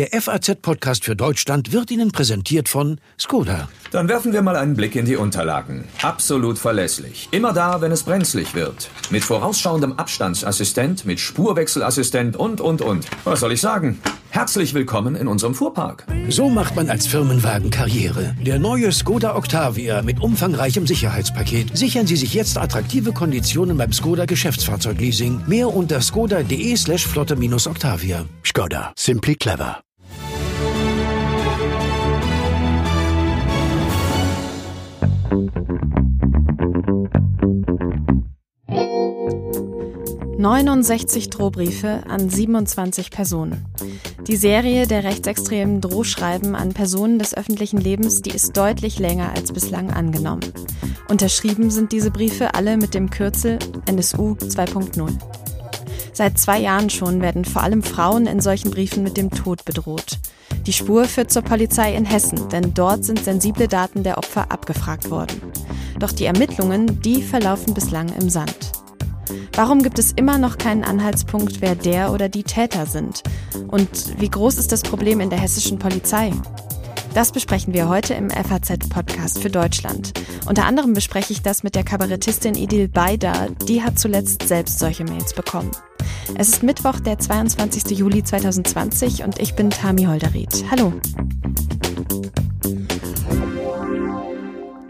Der FAZ-Podcast für Deutschland wird Ihnen präsentiert von Skoda. Dann werfen wir mal einen Blick in die Unterlagen. Absolut verlässlich. Immer da, wenn es brenzlig wird. Mit vorausschauendem Abstandsassistent, mit Spurwechselassistent und, und, und. Was soll ich sagen? Herzlich willkommen in unserem Fuhrpark. So macht man als Firmenwagen Karriere. Der neue Skoda Octavia mit umfangreichem Sicherheitspaket. Sichern Sie sich jetzt attraktive Konditionen beim Skoda Geschäftsfahrzeugleasing. Mehr unter skoda.de slash flotte-octavia. Skoda. Simply clever. »69 Drohbriefe an 27 Personen«. Die Serie der rechtsextremen Drohschreiben an Personen des öffentlichen Lebens, die ist deutlich länger als bislang angenommen. Unterschrieben sind diese Briefe alle mit dem Kürzel NSU 2.0. Seit zwei Jahren schon werden vor allem Frauen in solchen Briefen mit dem Tod bedroht. Die Spur führt zur Polizei in Hessen, denn dort sind sensible Daten der Opfer abgefragt worden. Doch die Ermittlungen, die verlaufen bislang im Sand. Warum gibt es immer noch keinen Anhaltspunkt, wer der oder die Täter sind? Und wie groß ist das Problem in der hessischen Polizei? Das besprechen wir heute im FAZ-Podcast für Deutschland. Unter anderem bespreche ich das mit der Kabarettistin Idil Baida. Die hat zuletzt selbst solche Mails bekommen. Es ist Mittwoch, der 22. Juli 2020 und ich bin Tami Holderried. Hallo.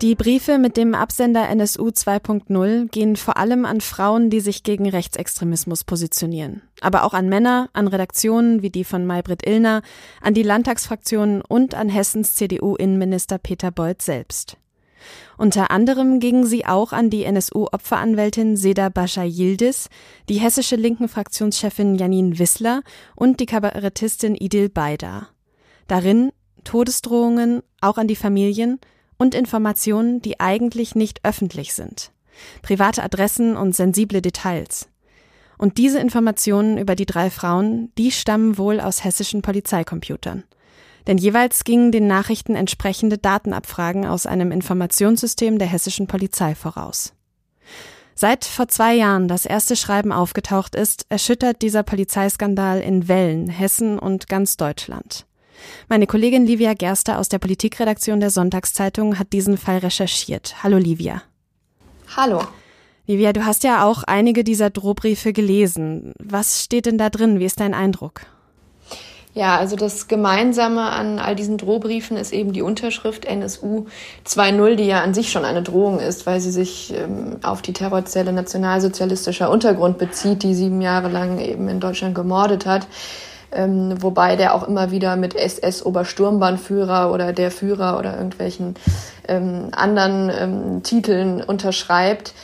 Die Briefe mit dem Absender NSU 2.0 gehen vor allem an Frauen, die sich gegen Rechtsextremismus positionieren. Aber auch an Männer, an Redaktionen wie die von Maybrit Illner, an die Landtagsfraktionen und an Hessens CDU-Innenminister Peter Beuth selbst. Unter anderem gingen sie auch an die NSU-Opferanwältin Seda Bascha Yildiz, die hessische linken Fraktionschefin Janine Wissler und die Kabarettistin Idil Baida. Darin Todesdrohungen auch an die Familien und Informationen, die eigentlich nicht öffentlich sind. Private Adressen und sensible Details. Und diese Informationen über die drei Frauen, die stammen wohl aus hessischen Polizeicomputern. Denn jeweils gingen den Nachrichten entsprechende Datenabfragen aus einem Informationssystem der hessischen Polizei voraus. Seit vor zwei Jahren das erste Schreiben aufgetaucht ist, erschüttert dieser Polizeiskandal in Wellen Hessen und ganz Deutschland. Meine Kollegin Livia Gerster aus der Politikredaktion der Sonntagszeitung hat diesen Fall recherchiert. Hallo Livia. Hallo. Livia, du hast ja auch einige dieser Drohbriefe gelesen. Was steht denn da drin? Wie ist dein Eindruck? Ja, also das Gemeinsame an all diesen Drohbriefen ist eben die Unterschrift NSU 2.0, die ja an sich schon eine Drohung ist, weil sie sich ähm, auf die Terrorzelle nationalsozialistischer Untergrund bezieht, die sieben Jahre lang eben in Deutschland gemordet hat ähm, wobei der auch immer wieder mit SS-Obersturmbahnführer oder der Führer oder irgendwelchen ähm, anderen ähm, Titeln unterschreibt.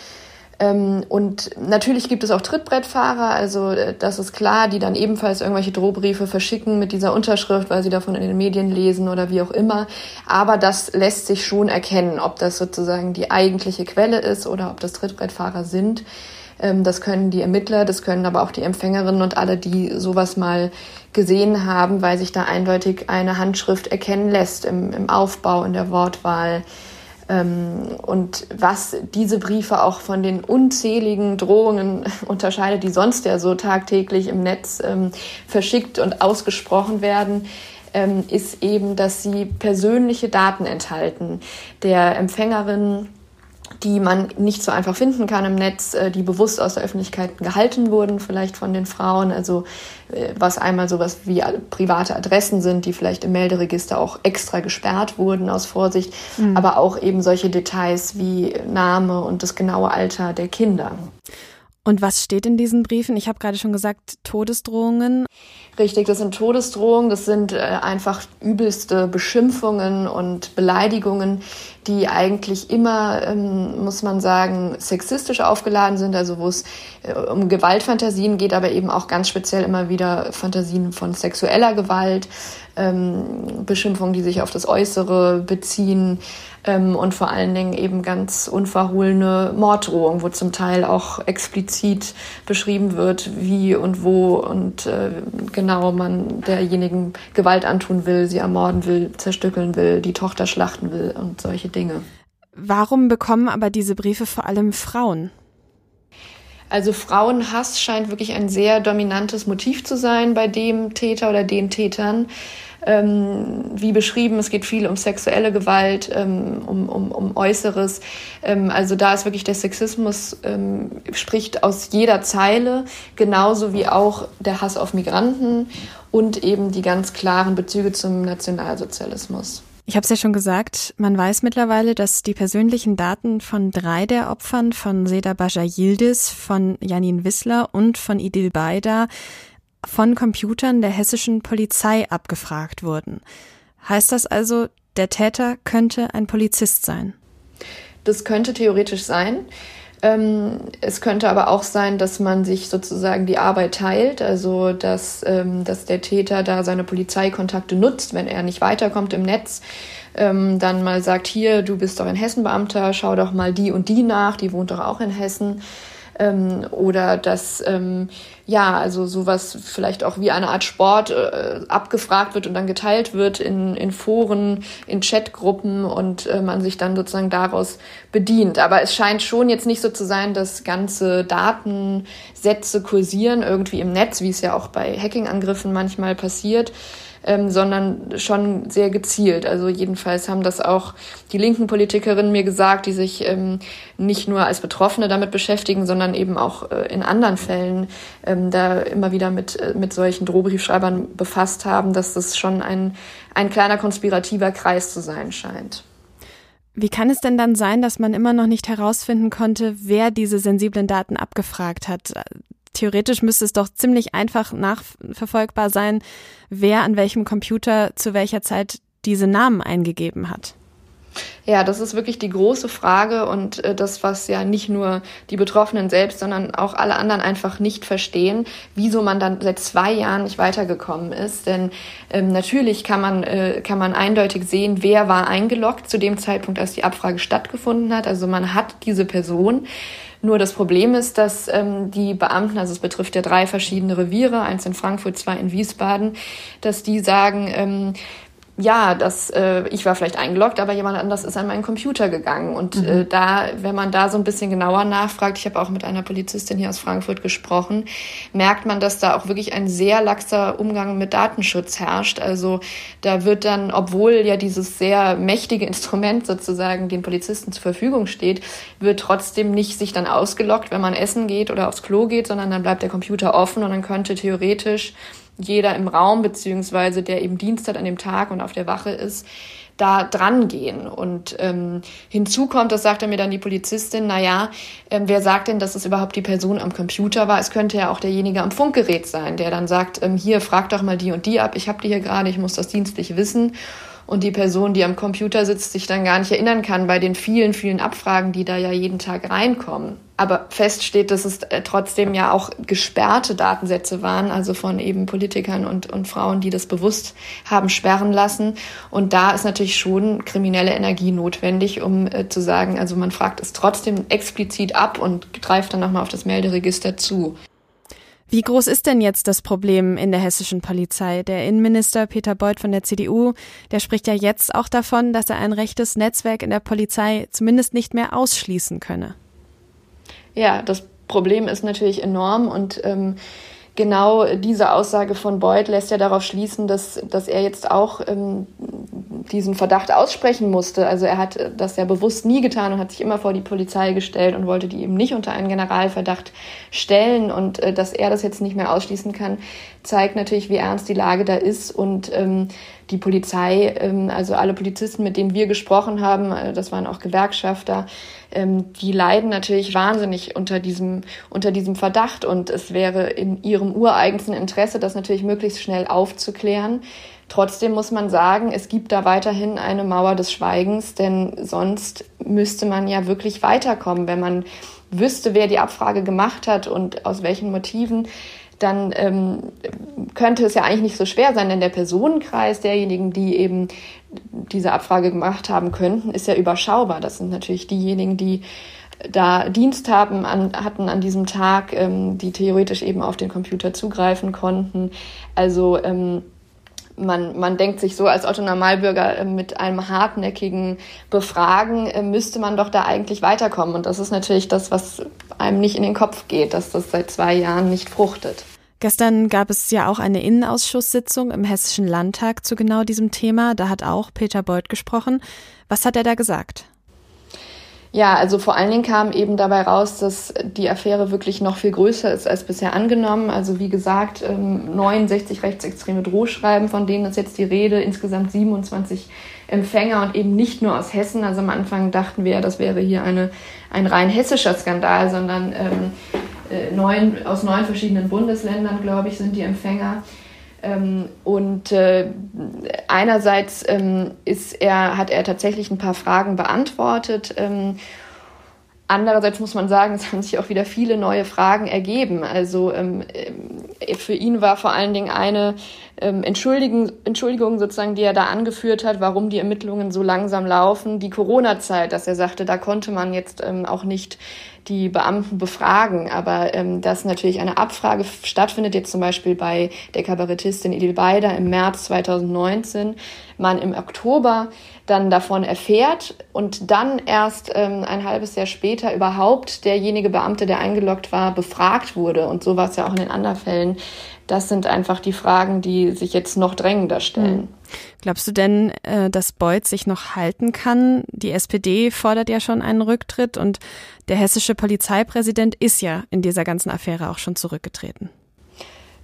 Ähm, und natürlich gibt es auch Trittbrettfahrer, also äh, das ist klar, die dann ebenfalls irgendwelche Drohbriefe verschicken mit dieser Unterschrift, weil sie davon in den Medien lesen oder wie auch immer. Aber das lässt sich schon erkennen, ob das sozusagen die eigentliche Quelle ist oder ob das Trittbrettfahrer sind. Ähm, das können die Ermittler, das können aber auch die Empfängerinnen und alle, die sowas mal gesehen haben, weil sich da eindeutig eine Handschrift erkennen lässt im, im Aufbau, in der Wortwahl. Ähm, und was diese Briefe auch von den unzähligen Drohungen unterscheidet, die sonst ja so tagtäglich im Netz ähm, verschickt und ausgesprochen werden, ist eben, dass sie persönliche Daten enthalten. Der Empfängerin, die man nicht so einfach finden kann im Netz, äh, die bewusst aus der Öffentlichkeit gehalten wurden, vielleicht von den Frauen. Also äh, was einmal sowas wie private Adressen sind, die vielleicht im Melderegister auch extra gesperrt wurden aus Vorsicht, mhm. aber auch eben solche Details wie Name und das genaue Alter der Kinder. Und was steht in diesen Briefen? Ich habe gerade schon gesagt, Todesdrohungen. Richtig, das sind Todesdrohungen, das sind äh, einfach übelste Beschimpfungen und Beleidigungen, die eigentlich immer, ähm, muss man sagen, sexistisch aufgeladen sind, also wo es äh, um Gewaltfantasien geht, aber eben auch ganz speziell immer wieder Fantasien von sexueller Gewalt, ähm, Beschimpfungen, die sich auf das Äußere beziehen ähm, und vor allen Dingen eben ganz unverhohlene Morddrohungen, wo zum Teil auch explizit beschrieben wird, wie und wo und äh, genau man derjenigen Gewalt antun will, sie ermorden will, zerstückeln will, die Tochter schlachten will und solche Dinge. Warum bekommen aber diese Briefe vor allem Frauen? Also Frauenhass scheint wirklich ein sehr dominantes Motiv zu sein bei dem Täter oder den Tätern. Ähm, wie beschrieben, es geht viel um sexuelle Gewalt, ähm, um, um, um Äußeres. Ähm, also da ist wirklich der Sexismus, ähm, spricht aus jeder Zeile, genauso wie auch der Hass auf Migranten und eben die ganz klaren Bezüge zum Nationalsozialismus. Ich habe es ja schon gesagt, man weiß mittlerweile, dass die persönlichen Daten von drei der Opfern, von Seda Baja Yildiz, von Janin Wissler und von Idil Baida, von Computern der hessischen Polizei abgefragt wurden. Heißt das also, der Täter könnte ein Polizist sein? Das könnte theoretisch sein. Ähm, es könnte aber auch sein, dass man sich sozusagen die Arbeit teilt, also dass, ähm, dass der Täter da seine Polizeikontakte nutzt, wenn er nicht weiterkommt im Netz, ähm, dann mal sagt, hier, du bist doch ein Hessenbeamter, schau doch mal die und die nach, die wohnt doch auch in Hessen ähm, oder dass ähm, ja, also sowas vielleicht auch wie eine Art Sport äh, abgefragt wird und dann geteilt wird in, in Foren, in Chatgruppen und äh, man sich dann sozusagen daraus bedient. Aber es scheint schon jetzt nicht so zu sein, dass ganze Datensätze kursieren irgendwie im Netz, wie es ja auch bei Hacking-Angriffen manchmal passiert ähm, sondern schon sehr gezielt. Also jedenfalls haben das auch die linken Politikerinnen mir gesagt, die sich ähm, nicht nur als Betroffene damit beschäftigen, sondern eben auch äh, in anderen Fällen ähm, da immer wieder mit, äh, mit solchen Drohbriefschreibern befasst haben, dass das schon ein, ein kleiner konspirativer Kreis zu sein scheint. Wie kann es denn dann sein, dass man immer noch nicht herausfinden konnte, wer diese sensiblen Daten abgefragt hat? Theoretisch müsste es doch ziemlich einfach nachverfolgbar sein, wer an welchem Computer zu welcher Zeit diese Namen eingegeben hat. Ja, das ist wirklich die große Frage und äh, das, was ja nicht nur die Betroffenen selbst, sondern auch alle anderen einfach nicht verstehen, wieso man dann seit zwei Jahren nicht weitergekommen ist. Denn ähm, natürlich kann man, äh, kann man eindeutig sehen, wer war eingeloggt zu dem Zeitpunkt, als die Abfrage stattgefunden hat. Also man hat diese Person. Nur das Problem ist, dass ähm, die Beamten, also es betrifft ja drei verschiedene Reviere, eins in Frankfurt, zwei in Wiesbaden, dass die sagen, ähm, ja, das, äh, ich war vielleicht eingeloggt, aber jemand anders ist an meinen Computer gegangen. Und mhm. äh, da, wenn man da so ein bisschen genauer nachfragt, ich habe auch mit einer Polizistin hier aus Frankfurt gesprochen, merkt man, dass da auch wirklich ein sehr laxer Umgang mit Datenschutz herrscht. Also da wird dann, obwohl ja dieses sehr mächtige Instrument sozusagen den Polizisten zur Verfügung steht, wird trotzdem nicht sich dann ausgeloggt, wenn man essen geht oder aufs Klo geht, sondern dann bleibt der Computer offen und dann könnte theoretisch jeder im Raum, beziehungsweise der eben Dienst hat an dem Tag und auf der Wache ist, da dran gehen. Und ähm, hinzu kommt, das sagte mir dann die Polizistin, na ja, ähm, wer sagt denn, dass es überhaupt die Person am Computer war? Es könnte ja auch derjenige am Funkgerät sein, der dann sagt, ähm, hier, frag doch mal die und die ab, ich habe die hier gerade, ich muss das dienstlich wissen und die Person, die am Computer sitzt, sich dann gar nicht erinnern kann bei den vielen, vielen Abfragen, die da ja jeden Tag reinkommen. Aber fest steht, dass es äh, trotzdem ja auch gesperrte Datensätze waren, also von eben Politikern und, und Frauen, die das bewusst haben sperren lassen. Und da ist natürlich schon kriminelle Energie notwendig, um äh, zu sagen, also man fragt es trotzdem explizit ab und greift dann nochmal auf das Melderegister zu. Wie groß ist denn jetzt das Problem in der hessischen Polizei? Der Innenminister Peter Beuth von der CDU, der spricht ja jetzt auch davon, dass er ein rechtes Netzwerk in der Polizei zumindest nicht mehr ausschließen könne. Ja, das Problem ist natürlich enorm und ähm, genau diese Aussage von Beuth lässt ja darauf schließen, dass, dass er jetzt auch ähm, diesen Verdacht aussprechen musste. Also er hat das ja bewusst nie getan und hat sich immer vor die Polizei gestellt und wollte die eben nicht unter einen Generalverdacht stellen. Und äh, dass er das jetzt nicht mehr ausschließen kann, zeigt natürlich, wie ernst die Lage da ist. Und ähm, die Polizei, ähm, also alle Polizisten, mit denen wir gesprochen haben, äh, das waren auch Gewerkschafter, ähm, die leiden natürlich wahnsinnig unter diesem, unter diesem Verdacht. Und es wäre in ihrem ureigensten Interesse, das natürlich möglichst schnell aufzuklären. Trotzdem muss man sagen, es gibt da weiterhin eine Mauer des Schweigens, denn sonst müsste man ja wirklich weiterkommen, wenn man wüsste, wer die Abfrage gemacht hat und aus welchen Motiven dann ähm, könnte es ja eigentlich nicht so schwer sein, denn der Personenkreis derjenigen, die eben diese Abfrage gemacht haben könnten, ist ja überschaubar. Das sind natürlich diejenigen, die da Dienst haben an, hatten an diesem Tag, ähm, die theoretisch eben auf den Computer zugreifen konnten. Also ähm, man, man denkt sich so als Otto Normalbürger äh, mit einem hartnäckigen Befragen äh, müsste man doch da eigentlich weiterkommen. Und das ist natürlich das, was einem nicht in den Kopf geht, dass das seit zwei Jahren nicht fruchtet. Gestern gab es ja auch eine Innenausschusssitzung im Hessischen Landtag zu genau diesem Thema. Da hat auch Peter Beuth gesprochen. Was hat er da gesagt? Ja, also vor allen Dingen kam eben dabei raus, dass die Affäre wirklich noch viel größer ist als bisher angenommen. Also wie gesagt, 69 ähm, rechtsextreme Drohschreiben, von denen ist jetzt die Rede, insgesamt 27 Empfänger und eben nicht nur aus Hessen. Also am Anfang dachten wir, das wäre hier eine, ein rein hessischer Skandal, sondern ähm, äh, neun, aus neun verschiedenen Bundesländern, glaube ich, sind die Empfänger. Ähm, und äh, einerseits ähm, ist er, hat er tatsächlich ein paar Fragen beantwortet. Ähm, andererseits muss man sagen, es haben sich auch wieder viele neue Fragen ergeben. Also ähm, äh, für ihn war vor allen Dingen eine ähm, Entschuldigung, Entschuldigung sozusagen, die er da angeführt hat, warum die Ermittlungen so langsam laufen, die Corona-Zeit, dass er sagte, da konnte man jetzt ähm, auch nicht die Beamten befragen, aber ähm, dass natürlich eine Abfrage stattfindet, jetzt zum Beispiel bei der Kabarettistin Edil Beider im März 2019, man im Oktober dann davon erfährt und dann erst ähm, ein halbes Jahr später überhaupt derjenige Beamte, der eingeloggt war, befragt wurde. Und so war es ja auch in den anderen Fällen. Das sind einfach die Fragen, die sich jetzt noch drängender stellen. Hm. Glaubst du denn, äh, dass Beuth sich noch halten kann? Die SPD fordert ja schon einen Rücktritt und der hessische Polizeipräsident ist ja in dieser ganzen Affäre auch schon zurückgetreten.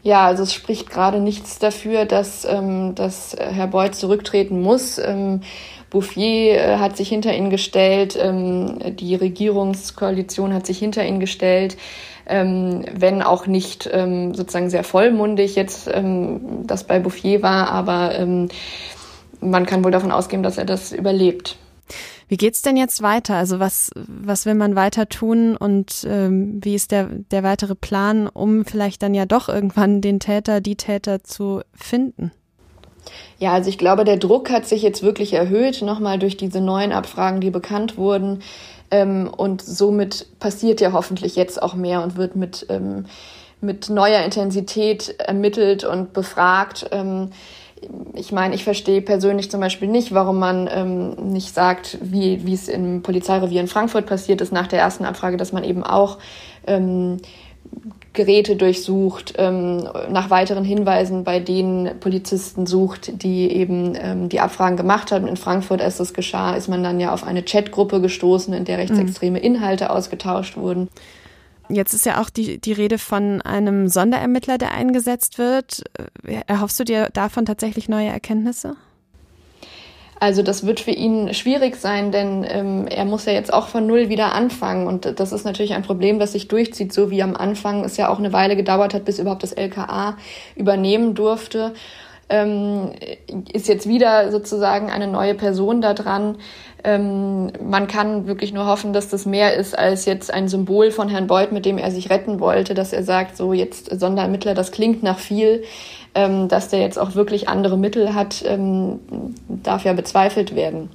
Ja, also es spricht gerade nichts dafür, dass, ähm, dass Herr Beuth zurücktreten muss. Ähm, Bouffier äh, hat sich hinter ihn gestellt, ähm, die Regierungskoalition hat sich hinter ihn gestellt, ähm, wenn auch nicht ähm, sozusagen sehr vollmundig jetzt ähm, das bei Bouffier war, aber ähm, man kann wohl davon ausgehen, dass er das überlebt. Wie geht's denn jetzt weiter? Also was, was will man weiter tun und ähm, wie ist der, der weitere Plan, um vielleicht dann ja doch irgendwann den Täter, die Täter zu finden? Ja, also ich glaube, der Druck hat sich jetzt wirklich erhöht, nochmal durch diese neuen Abfragen, die bekannt wurden. Ähm, und somit passiert ja hoffentlich jetzt auch mehr und wird mit, ähm, mit neuer Intensität ermittelt und befragt. Ähm, ich meine, ich verstehe persönlich zum Beispiel nicht, warum man ähm, nicht sagt, wie, wie es im Polizeirevier in Frankfurt passiert ist nach der ersten Abfrage, dass man eben auch ähm, Geräte durchsucht, ähm, nach weiteren Hinweisen bei den Polizisten sucht, die eben ähm, die Abfragen gemacht haben. In Frankfurt, als das geschah, ist man dann ja auf eine Chatgruppe gestoßen, in der rechtsextreme mhm. Inhalte ausgetauscht wurden. Jetzt ist ja auch die, die Rede von einem Sonderermittler, der eingesetzt wird. Erhoffst du dir davon tatsächlich neue Erkenntnisse? Also das wird für ihn schwierig sein, denn ähm, er muss ja jetzt auch von Null wieder anfangen. Und das ist natürlich ein Problem, das sich durchzieht, so wie am Anfang es ja auch eine Weile gedauert hat, bis überhaupt das LKA übernehmen durfte. Ähm, ist jetzt wieder sozusagen eine neue Person da dran. Ähm, man kann wirklich nur hoffen, dass das mehr ist als jetzt ein Symbol von Herrn Beuth, mit dem er sich retten wollte, dass er sagt, so jetzt Sonderermittler, das klingt nach viel, ähm, dass der jetzt auch wirklich andere Mittel hat, ähm, darf ja bezweifelt werden.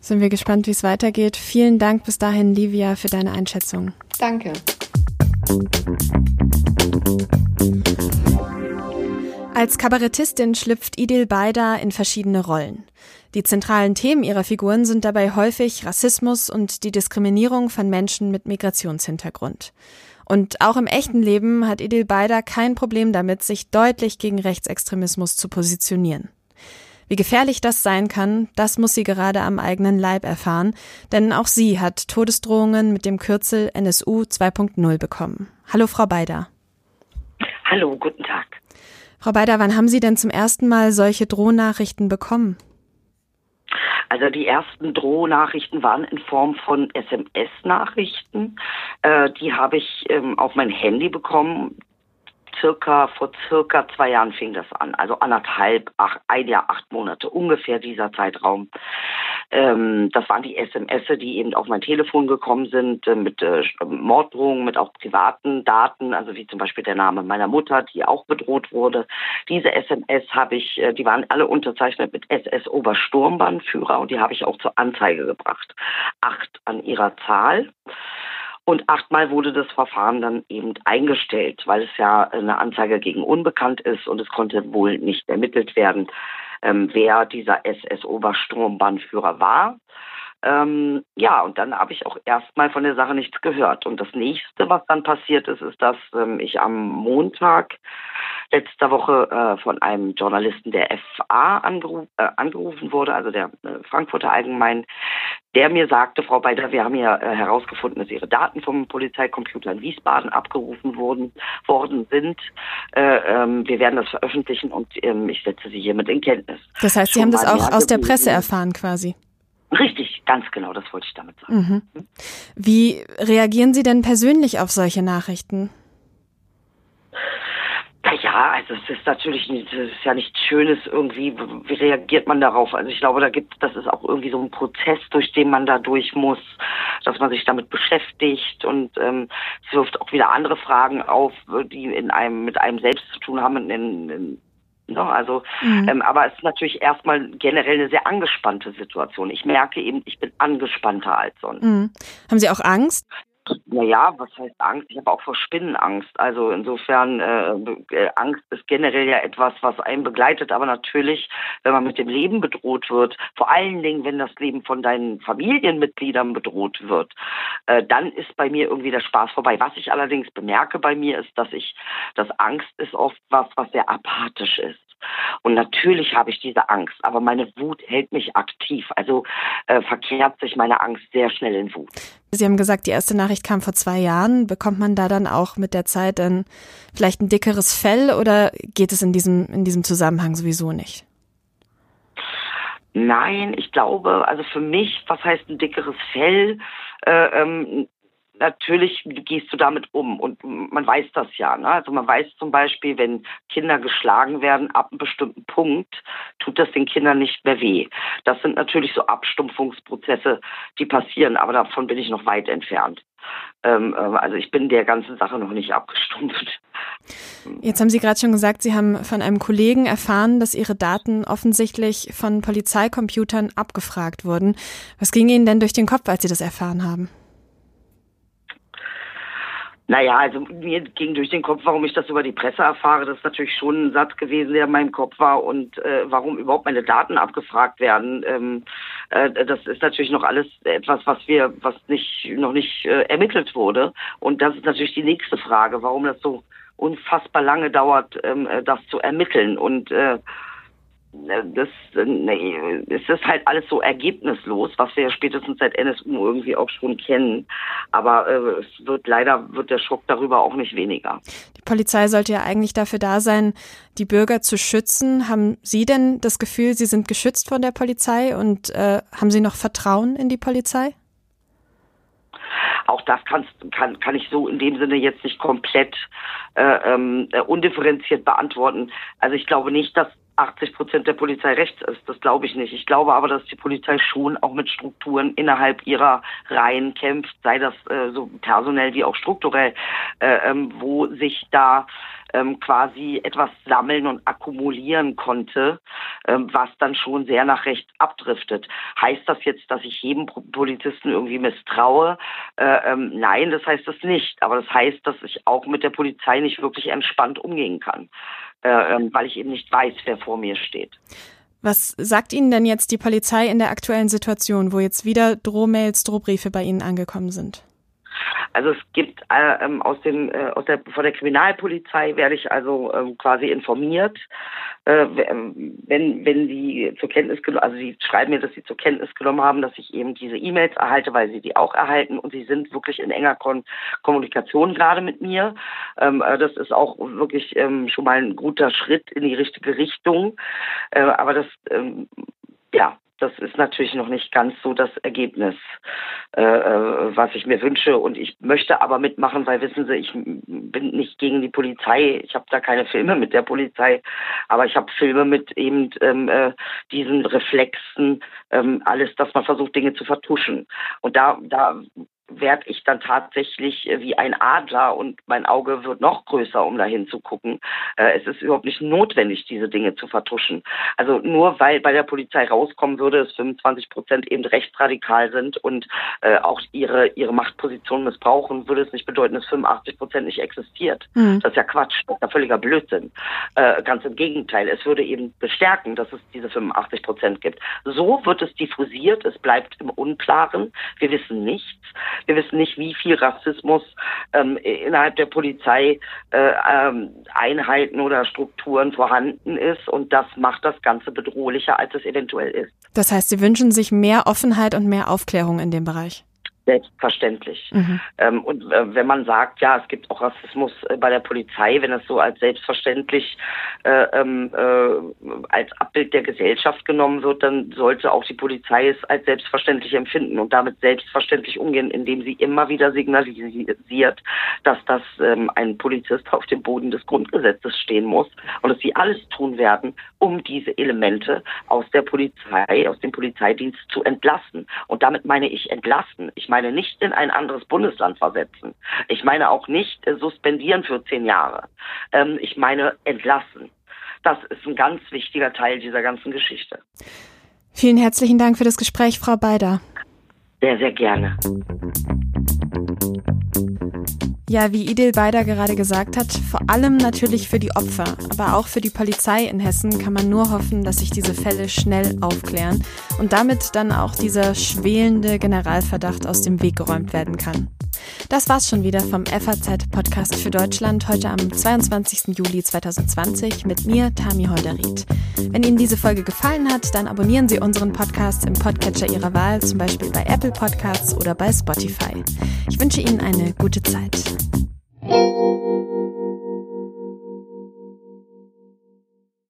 Sind wir gespannt, wie es weitergeht. Vielen Dank bis dahin, Livia, für deine Einschätzung. Danke. Als Kabarettistin schlüpft Idil Beider in verschiedene Rollen. Die zentralen Themen ihrer Figuren sind dabei häufig Rassismus und die Diskriminierung von Menschen mit Migrationshintergrund. Und auch im echten Leben hat Idil Beider kein Problem damit, sich deutlich gegen Rechtsextremismus zu positionieren. Wie gefährlich das sein kann, das muss sie gerade am eigenen Leib erfahren, denn auch sie hat Todesdrohungen mit dem Kürzel NSU 2.0 bekommen. Hallo, Frau Beider. Hallo, guten Tag. Frau Beider, wann haben Sie denn zum ersten Mal solche Drohnachrichten bekommen? Also die ersten Drohnachrichten waren in Form von SMS-Nachrichten. Äh, die habe ich ähm, auf mein Handy bekommen circa, vor circa zwei Jahren fing das an. Also anderthalb, ach, ein Jahr, acht Monate, ungefähr dieser Zeitraum. Ähm, das waren die SMS, die eben auf mein Telefon gekommen sind, äh, mit äh, Morddrohungen, mit auch privaten Daten, also wie zum Beispiel der Name meiner Mutter, die auch bedroht wurde. Diese SMS habe ich, äh, die waren alle unterzeichnet mit SS Obersturmbannführer und die habe ich auch zur Anzeige gebracht. Acht an ihrer Zahl. Und achtmal wurde das Verfahren dann eben eingestellt, weil es ja eine Anzeige gegen Unbekannt ist und es konnte wohl nicht ermittelt werden, ähm, wer dieser SS-Obersturmbannführer war. Ähm, ja, und dann habe ich auch erstmal von der Sache nichts gehört. Und das nächste, was dann passiert ist, ist, dass ähm, ich am Montag letzter Woche äh, von einem Journalisten der FA angeru äh, angerufen wurde, also der äh, Frankfurter Allgemein, der mir sagte, Frau Beider, wir haben ja äh, herausgefunden, dass Ihre Daten vom Polizeicomputer in Wiesbaden abgerufen wurden, worden sind. Äh, ähm, wir werden das veröffentlichen und ähm, ich setze Sie hiermit in Kenntnis. Das heißt, Sie Schon haben das auch aus der Presse erfahren quasi? Richtig, ganz genau, das wollte ich damit sagen. Mhm. Wie reagieren Sie denn persönlich auf solche Nachrichten? Naja, also es ist natürlich nicht, es ist ja nichts Schönes irgendwie. Wie reagiert man darauf? Also ich glaube, da gibt das ist auch irgendwie so ein Prozess, durch den man da durch muss, dass man sich damit beschäftigt und ähm, es wirft auch wieder andere Fragen auf, die in einem mit einem selbst zu tun haben, in, in, Ne? Also, mhm. ähm, aber es ist natürlich erstmal generell eine sehr angespannte Situation. Ich merke eben, ich bin angespannter als sonst. Mhm. Haben Sie auch Angst? Naja, was heißt Angst? Ich habe auch vor Spinnen Angst. Also insofern, äh, äh, Angst ist generell ja etwas, was einen begleitet. Aber natürlich, wenn man mit dem Leben bedroht wird, vor allen Dingen, wenn das Leben von deinen Familienmitgliedern bedroht wird, äh, dann ist bei mir irgendwie der Spaß vorbei. Was ich allerdings bemerke bei mir ist, dass ich, dass Angst ist oft was, was sehr apathisch ist. Und natürlich habe ich diese Angst, aber meine Wut hält mich aktiv. Also äh, verkehrt sich meine Angst sehr schnell in Wut. Sie haben gesagt, die erste Nachricht kam vor zwei Jahren. Bekommt man da dann auch mit der Zeit dann vielleicht ein dickeres Fell oder geht es in diesem, in diesem Zusammenhang sowieso nicht? Nein, ich glaube, also für mich, was heißt ein dickeres Fell? Äh, ähm, natürlich gehst du damit um und man weiß das ja. Ne? Also man weiß zum Beispiel, wenn Kinder geschlagen werden ab einem bestimmten Punkt, tut das den Kindern nicht mehr weh. Das sind natürlich so Abstumpfungsprozesse, die passieren, aber davon bin ich noch weit entfernt. Ähm, äh, also ich bin der ganzen Sache noch nicht abgestumpft. Jetzt haben Sie gerade schon gesagt, Sie haben von einem Kollegen erfahren, dass Ihre Daten offensichtlich von Polizeicomputern abgefragt wurden. Was ging Ihnen denn durch den Kopf, als Sie das erfahren haben? Naja, also mir ging durch den Kopf, warum ich das über die Presse erfahre. Das ist natürlich schon ein Satz gewesen, der in meinem Kopf war und äh, warum überhaupt meine Daten abgefragt werden. Ähm, äh, das ist natürlich noch alles etwas, was wir, was nicht noch nicht äh, ermittelt wurde. Und das ist natürlich die nächste Frage, warum das so unfassbar lange dauert, ähm, äh, das zu ermitteln. Und äh, das, nee, es ist halt alles so ergebnislos, was wir ja spätestens seit NSU irgendwie auch schon kennen. Aber äh, es wird leider wird der Schock darüber auch nicht weniger. Die Polizei sollte ja eigentlich dafür da sein, die Bürger zu schützen. Haben Sie denn das Gefühl, Sie sind geschützt von der Polizei und äh, haben Sie noch Vertrauen in die Polizei? Auch das kann, kann, kann ich so in dem Sinne jetzt nicht komplett äh, ähm, undifferenziert beantworten. Also ich glaube nicht, dass 80 Prozent der Polizei rechts ist. Das glaube ich nicht. Ich glaube aber, dass die Polizei schon auch mit Strukturen innerhalb ihrer Reihen kämpft, sei das äh, so personell wie auch strukturell, äh, ähm, wo sich da ähm, quasi etwas sammeln und akkumulieren konnte, ähm, was dann schon sehr nach rechts abdriftet. Heißt das jetzt, dass ich jedem Polizisten irgendwie misstraue? Äh, ähm, nein, das heißt das nicht. Aber das heißt, dass ich auch mit der Polizei nicht wirklich entspannt umgehen kann. Äh, ähm, weil ich eben nicht weiß, wer vor mir steht. Was sagt Ihnen denn jetzt die Polizei in der aktuellen Situation, wo jetzt wieder Drohmails, Drohbriefe bei Ihnen angekommen sind? Also es gibt äh, ähm, aus dem äh, aus der von der Kriminalpolizei werde ich also ähm, quasi informiert, äh, ähm, wenn wenn die zur Kenntnis genommen, also sie schreiben mir, dass sie zur Kenntnis genommen haben, dass ich eben diese E-Mails erhalte, weil sie die auch erhalten und sie sind wirklich in enger Kon Kommunikation gerade mit mir. Ähm, äh, das ist auch wirklich ähm, schon mal ein guter Schritt in die richtige Richtung, äh, aber das ähm, ja, das ist natürlich noch nicht ganz so das Ergebnis, äh, äh, was ich mir wünsche. Und ich möchte aber mitmachen, weil wissen Sie, ich bin nicht gegen die Polizei. Ich habe da keine Filme mit der Polizei, aber ich habe Filme mit eben ähm, äh, diesen Reflexen, ähm, alles, dass man versucht, Dinge zu vertuschen. Und da, da werde ich dann tatsächlich äh, wie ein Adler und mein Auge wird noch größer, um dahin zu gucken. Äh, es ist überhaupt nicht notwendig, diese Dinge zu vertuschen. Also nur weil bei der Polizei rauskommen würde, dass 25 Prozent eben rechtsradikal sind und äh, auch ihre, ihre Machtposition missbrauchen, würde es nicht bedeuten, dass 85 Prozent nicht existiert. Mhm. Das ist ja Quatsch, das ist ja völliger Blödsinn. ganz im Gegenteil, es würde eben bestärken, dass es diese 85 Prozent gibt. So wird es diffusiert, es bleibt im Unklaren. Wir wissen nichts. Wir wissen nicht, wie viel Rassismus ähm, innerhalb der Polizei äh, ähm, oder Strukturen vorhanden ist. Und das macht das Ganze bedrohlicher, als es eventuell ist. Das heißt, Sie wünschen sich mehr Offenheit und mehr Aufklärung in dem Bereich selbstverständlich. Mhm. Ähm, und äh, wenn man sagt, ja, es gibt auch Rassismus äh, bei der Polizei, wenn es so als selbstverständlich äh, ähm, äh, als Abbild der Gesellschaft genommen wird, dann sollte auch die Polizei es als selbstverständlich empfinden und damit selbstverständlich umgehen, indem sie immer wieder signalisiert, dass das ähm, ein Polizist auf dem Boden des Grundgesetzes stehen muss und dass sie alles tun werden, um diese Elemente aus der Polizei, aus dem Polizeidienst zu entlassen. Und damit meine ich entlassen. Ich meine nicht in ein anderes Bundesland versetzen. Ich meine auch nicht äh, suspendieren für zehn Jahre. Ähm, ich meine entlassen. Das ist ein ganz wichtiger Teil dieser ganzen Geschichte. Vielen herzlichen Dank für das Gespräch, Frau Beider. Sehr, sehr gerne. Ja, wie Idil Beider gerade gesagt hat, vor allem natürlich für die Opfer, aber auch für die Polizei in Hessen kann man nur hoffen, dass sich diese Fälle schnell aufklären und damit dann auch dieser schwelende Generalverdacht aus dem Weg geräumt werden kann. Das war's schon wieder vom FAZ-Podcast für Deutschland heute am 22. Juli 2020 mit mir, Tami Holderried. Wenn Ihnen diese Folge gefallen hat, dann abonnieren Sie unseren Podcast im Podcatcher Ihrer Wahl, zum Beispiel bei Apple Podcasts oder bei Spotify. Ich wünsche Ihnen eine gute Zeit.